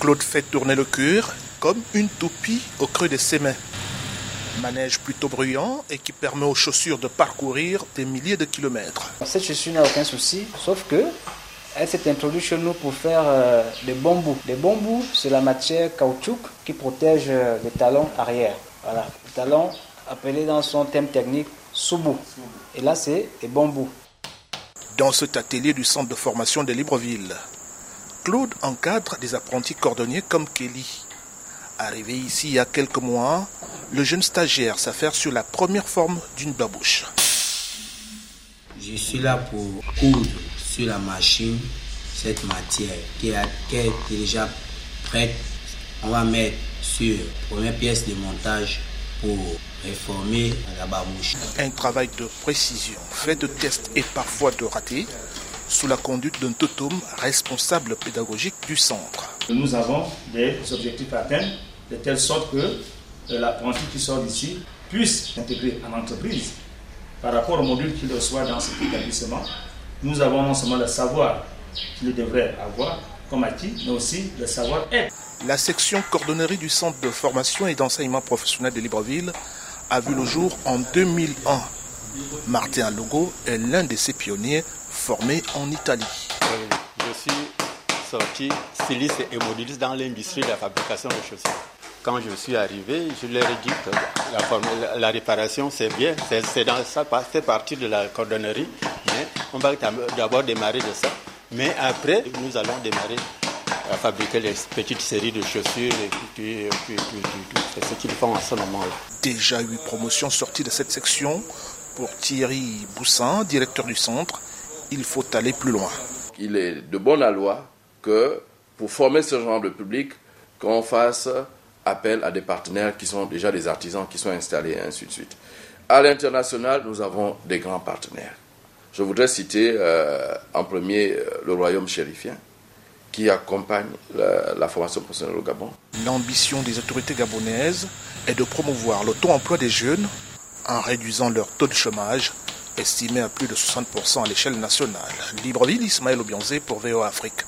Claude fait tourner le cuir comme une toupie au creux de ses mains. Manège plutôt bruyant et qui permet aux chaussures de parcourir des milliers de kilomètres. Cette chaussure n'a aucun souci, sauf que elle s'est introduite chez nous pour faire euh, des bambous. Les bambous, c'est la matière caoutchouc qui protège euh, les talons arrière. Voilà, les talons appelés dans son thème technique soubou. Et là, c'est des bambous. Dans cet atelier du centre de formation de Libreville, Claude encadre des apprentis cordonniers comme Kelly. Arrivé ici il y a quelques mois, le jeune stagiaire s'affaire sur la première forme d'une babouche. Je suis là pour coudre sur la machine cette matière qui, est déjà prête. On va mettre sur la première pièce de montage pour réformer la babouche. Un travail de précision, fait de tests et parfois de ratés, sous la conduite d'un totum responsable pédagogique du centre. Nous avons des objectifs à atteindre de telle sorte que euh, l'apprenti qui sort d'ici puisse s'intégrer en entreprise par rapport au module qu'il reçoit dans cet établissement. Nous avons non seulement le savoir qu'il devrait avoir comme acquis, mais aussi le savoir-être. La section coordonnerie du centre de formation et d'enseignement professionnel de Libreville a vu le jour en 2001. Martin Logo est l'un de ses pionniers formés en Italie. Je suis sorti styliste et moduliste dans l'industrie de la fabrication de chaussures. Quand je suis arrivé, je leur ai dit que la, la réparation, c'est bien, c'est dans ça, fait partie de la cordonnerie, mais on va d'abord démarrer de ça. Mais après, nous allons démarrer à fabriquer les petites séries de chaussures et puis, c'est ce qu'ils font à ce moment-là. Déjà huit promotions sorties de cette section. Pour Thierry Boussin, directeur du centre, il faut aller plus loin. Il est de bonne loi que pour former ce genre de public, qu'on fasse appel à des partenaires qui sont déjà des artisans qui sont installés et ainsi de suite. À l'international, nous avons des grands partenaires. Je voudrais citer euh, en premier euh, le royaume chérifien qui accompagne la, la, formation professionnelle au Gabon. L'ambition des autorités gabonaises est de promouvoir l'auto-emploi des jeunes en réduisant leur taux de chômage estimé à plus de 60% à l'échelle nationale. Libreville, Ismaël Obianzé pour VO Afrique.